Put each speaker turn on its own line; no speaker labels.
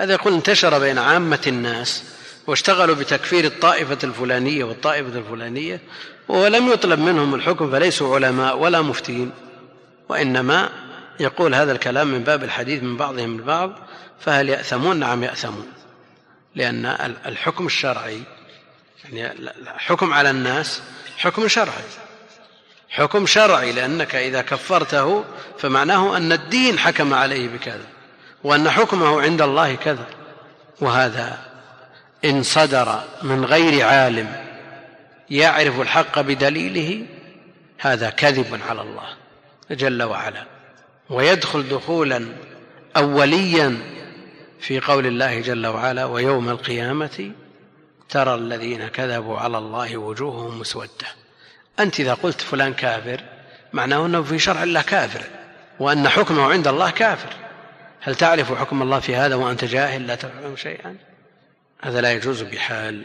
هذا يقول انتشر بين عامة الناس واشتغلوا بتكفير الطائفة الفلانية والطائفة الفلانية ولم يطلب منهم الحكم فليسوا علماء ولا مفتين وإنما يقول هذا الكلام من باب الحديث من بعضهم البعض فهل يأثمون؟ نعم يأثمون لأن الحكم الشرعي يعني الحكم على الناس حكم شرعي. حكم شرعي لأنك إذا كفرته فمعناه أن الدين حكم عليه بكذا. وأن حكمه عند الله كذا. وهذا إن صدر من غير عالم يعرف الحق بدليله هذا كذب على الله جل وعلا. ويدخل دخولا أوليا في قول الله جل وعلا ويوم القيامة ترى الذين كذبوا على الله وجوههم مسودة. أنت إذا قلت فلان كافر معناه أنه في شرع الله كافر وأن حكمه عند الله كافر. هل تعرف حكم الله في هذا وأنت جاهل؟ لا تفهم شيئا. هذا لا يجوز بحال.